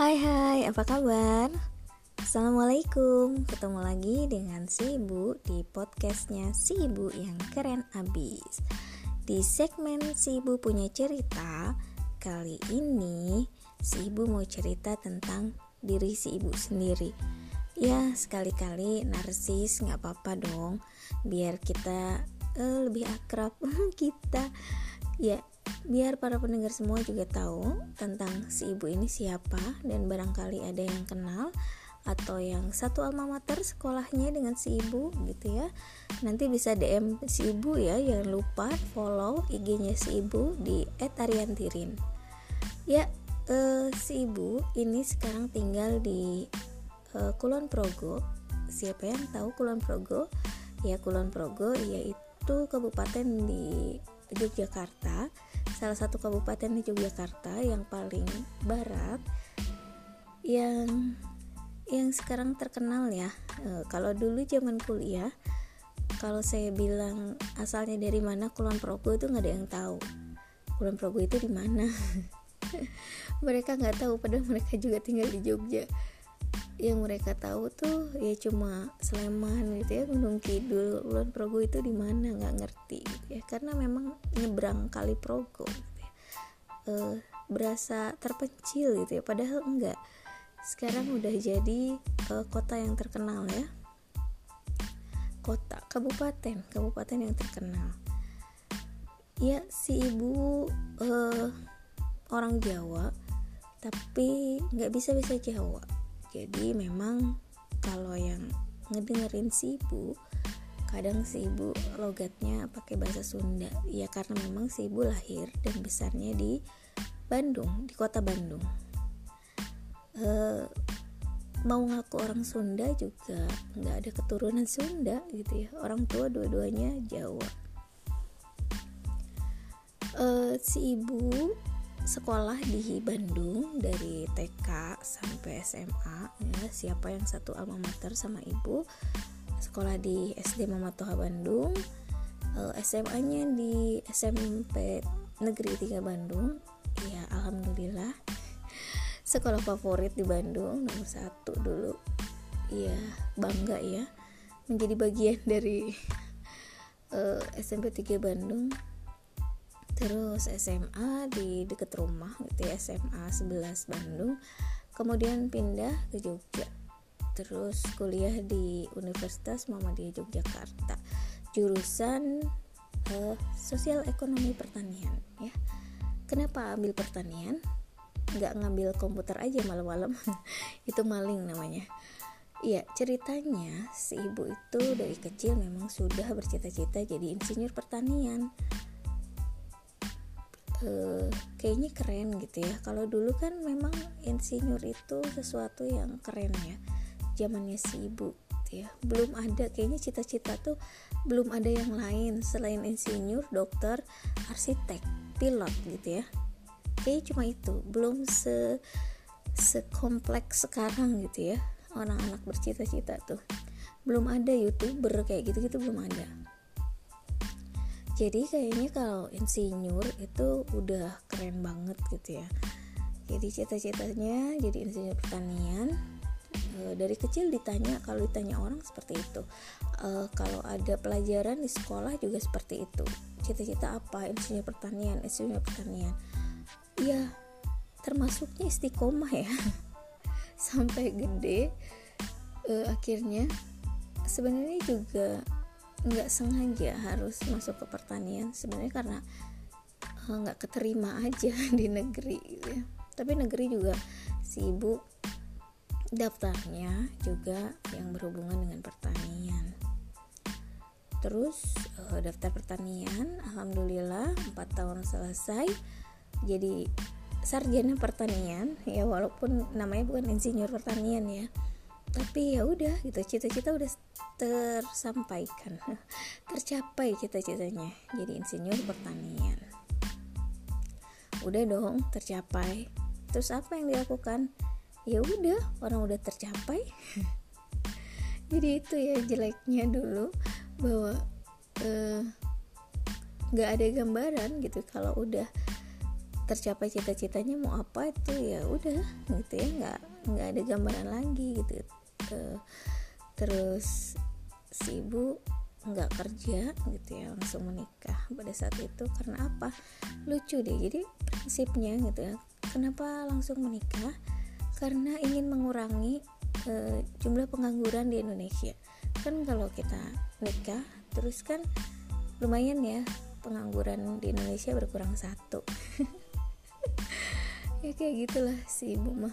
Hai hai, apa kabar? Assalamualaikum, ketemu lagi dengan si ibu di podcastnya si ibu yang keren abis. Di segmen si ibu punya cerita, kali ini si ibu mau cerita tentang diri si ibu sendiri. Ya sekali-kali narsis nggak apa-apa dong. Biar kita uh, lebih akrab kita. Ya biar para pendengar semua juga tahu tentang si ibu ini siapa dan barangkali ada yang kenal atau yang satu alma mater sekolahnya dengan si ibu gitu ya. Nanti bisa DM si ibu ya jangan lupa follow IG-nya si ibu di @ariantirin. Ya eh, si ibu ini sekarang tinggal di eh, Kulon Progo. Siapa yang tahu Kulon Progo? Ya Kulon Progo yaitu kabupaten di Yogyakarta salah satu kabupaten di Yogyakarta yang paling barat yang yang sekarang terkenal ya. E, kalau dulu zaman kuliah kalau saya bilang asalnya dari mana Kulon Progo itu nggak ada yang tahu. Kulon Progo itu di mana? Mereka nggak tahu padahal mereka juga tinggal di Jogja yang mereka tahu tuh ya cuma Sleman gitu ya Gunung Kidul Ulon Progo itu di mana nggak ngerti gitu ya. Karena memang nyebrang kali Progo gitu ya. e, berasa terpencil gitu ya. Padahal enggak. Sekarang udah jadi e, kota yang terkenal ya. Kota kabupaten kabupaten yang terkenal. Ya si ibu e, orang Jawa tapi nggak bisa bisa Jawa jadi memang kalau yang ngedengerin si ibu kadang si ibu logatnya pakai bahasa Sunda. Ya karena memang si ibu lahir dan besarnya di Bandung di kota Bandung. E, mau ngaku orang Sunda juga nggak ada keturunan Sunda gitu ya. Orang tua dua-duanya Jawa. E, si ibu sekolah di Bandung dari TK sampai SMA ya siapa yang satu alma mater sama ibu. Sekolah di SD Mama Toha Bandung. Eh, SMA-nya di SMP Negeri 3 Bandung. Ya alhamdulillah. Sekolah favorit di Bandung nomor satu dulu. Ya bangga ya. Menjadi bagian dari uh, SMP 3 Bandung terus SMA di deket rumah gitu ya SMA 11 Bandung. Kemudian pindah ke Jogja. Terus kuliah di Universitas Muhammadiyah Yogyakarta. Jurusan uh, sosial ekonomi pertanian ya. Kenapa ambil pertanian? Nggak ngambil komputer aja malam-malam. Itu maling namanya. Iya ceritanya si ibu itu dari kecil memang sudah bercita-cita jadi insinyur pertanian uh, kayaknya keren gitu ya. Kalau dulu kan memang insinyur itu sesuatu yang keren ya. Zamannya si ibu gitu ya. Belum ada kayaknya cita-cita tuh belum ada yang lain selain insinyur dokter arsitek pilot gitu ya. Kayaknya cuma itu. Belum se sekompleks sekarang gitu ya. Anak-anak bercita-cita tuh. Belum ada youtuber kayak gitu-gitu belum ada jadi kayaknya kalau insinyur itu udah keren banget gitu ya. Jadi cita-citanya jadi insinyur pertanian. E, dari kecil ditanya kalau ditanya orang seperti itu. E, kalau ada pelajaran di sekolah juga seperti itu. Cita-cita apa? Insinyur pertanian insinyur pertanian. Iya termasuknya istiqomah ya. Sampai gede e, akhirnya sebenarnya juga nggak sengaja harus masuk ke pertanian sebenarnya karena eh, nggak uh, keterima aja di negeri gitu ya. Tapi negeri juga si ibu daftarnya juga yang berhubungan dengan pertanian. Terus uh, daftar pertanian alhamdulillah 4 tahun selesai jadi sarjana pertanian. Ya walaupun namanya bukan insinyur pertanian ya tapi ya udah gitu cita-cita udah tersampaikan. Tercapai cita-citanya. Jadi insinyur pertanian. Udah dong tercapai. Terus apa yang dilakukan? Ya udah orang udah tercapai. Jadi itu ya jeleknya dulu bahwa eh, nggak uh, ada gambaran gitu. Kalau udah tercapai cita-citanya mau apa itu? Ya udah gitu ya. Nggak nggak ada gambaran lagi gitu. Uh, terus si ibu nggak kerja gitu ya langsung menikah pada saat itu. Karena apa? Lucu deh. Jadi prinsipnya gitu ya kenapa langsung menikah? Karena ingin mengurangi uh, jumlah pengangguran di Indonesia. Kan kalau kita nikah terus kan lumayan ya pengangguran di Indonesia berkurang satu. Ya kayak gitulah si ibu mah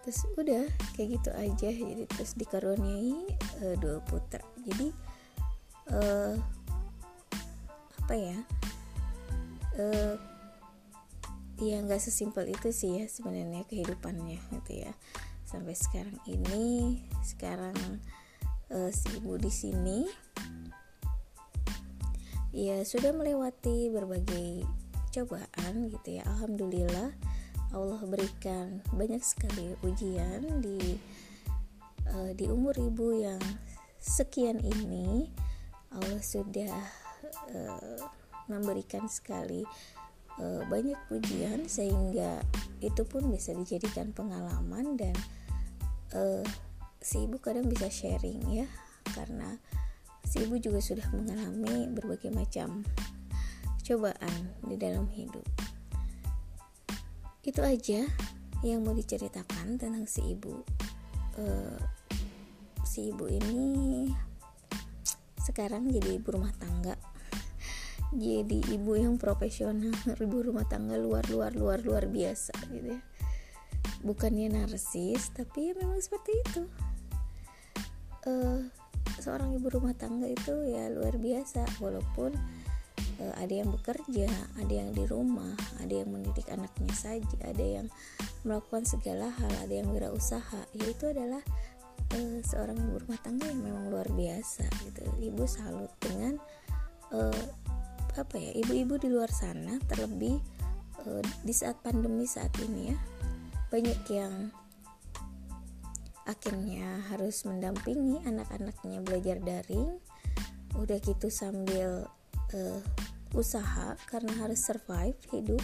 terus udah kayak gitu aja. Jadi terus dikaruniai uh, dua putra. Jadi uh, apa ya? Uh, ya nggak sesimpel itu sih ya sebenarnya kehidupannya gitu ya. Sampai sekarang ini sekarang uh, si ibu di sini ya sudah melewati berbagai cobaan gitu ya. Alhamdulillah Allah berikan banyak sekali ujian di uh, di umur ibu yang sekian ini Allah sudah uh, memberikan sekali uh, banyak ujian sehingga itu pun bisa dijadikan pengalaman dan uh, si ibu kadang bisa sharing ya karena si ibu juga sudah mengalami berbagai macam cobaan di dalam hidup itu aja yang mau diceritakan tentang si ibu. Uh, si ibu ini sekarang jadi ibu rumah tangga. Jadi ibu yang profesional ibu rumah tangga luar luar luar luar biasa gitu ya. Bukannya narsis tapi ya memang seperti itu. Uh, seorang ibu rumah tangga itu ya luar biasa walaupun ada yang bekerja, ada yang di rumah, ada yang mendidik anaknya saja, ada yang melakukan segala hal, ada yang berusaha. Yaitu adalah uh, seorang ibu rumah tangga yang memang luar biasa gitu. Ibu salut dengan uh, apa ya, ibu-ibu di luar sana terlebih uh, di saat pandemi saat ini ya. Banyak yang akhirnya harus mendampingi anak-anaknya belajar daring udah gitu sambil uh, usaha karena harus survive hidup.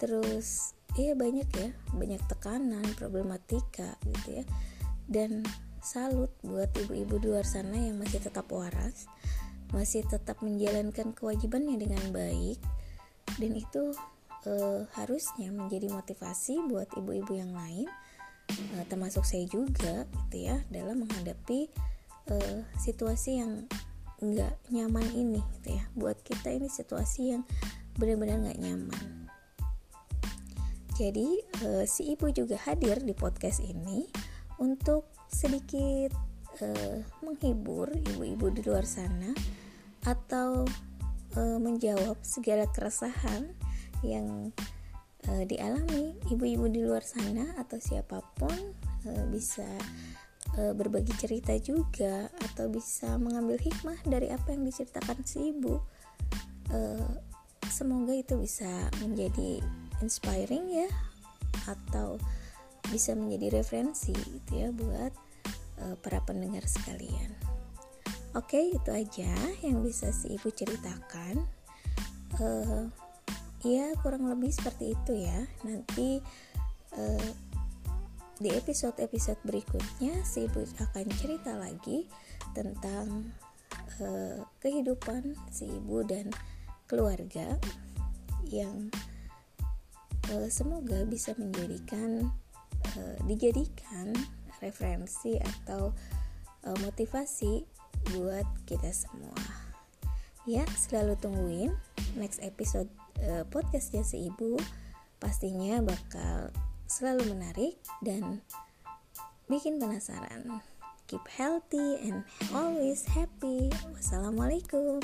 Terus iya banyak ya banyak tekanan problematika gitu ya. Dan salut buat ibu-ibu di luar sana yang masih tetap waras masih tetap menjalankan kewajibannya dengan baik. Dan itu e, harusnya menjadi motivasi buat ibu-ibu yang lain e, termasuk saya juga gitu ya dalam menghadapi e, situasi yang nggak nyaman ini gitu ya. Buat kita ini situasi yang benar-benar nggak nyaman. Jadi uh, si ibu juga hadir di podcast ini untuk sedikit uh, menghibur ibu-ibu di luar sana atau uh, menjawab segala keresahan yang uh, dialami ibu-ibu di luar sana atau siapa pun uh, bisa e, berbagi cerita juga atau bisa mengambil hikmah dari apa yang diceritakan si ibu e, semoga itu bisa menjadi inspiring ya atau bisa menjadi referensi gitu ya buat e, para pendengar sekalian. Oke itu aja yang bisa si ibu ceritakan. Ya kurang lebih seperti itu ya. Nanti di episode-episode berikutnya si ibu akan cerita lagi tentang uh, kehidupan si ibu dan keluarga yang uh, semoga bisa menjadikan uh, dijadikan referensi atau uh, motivasi buat kita semua. Ya, selalu tungguin next episode uh, podcastnya si ibu pastinya bakal selalu menarik dan bikin penasaran. Keep healthy and always happy. Wassalamualaikum.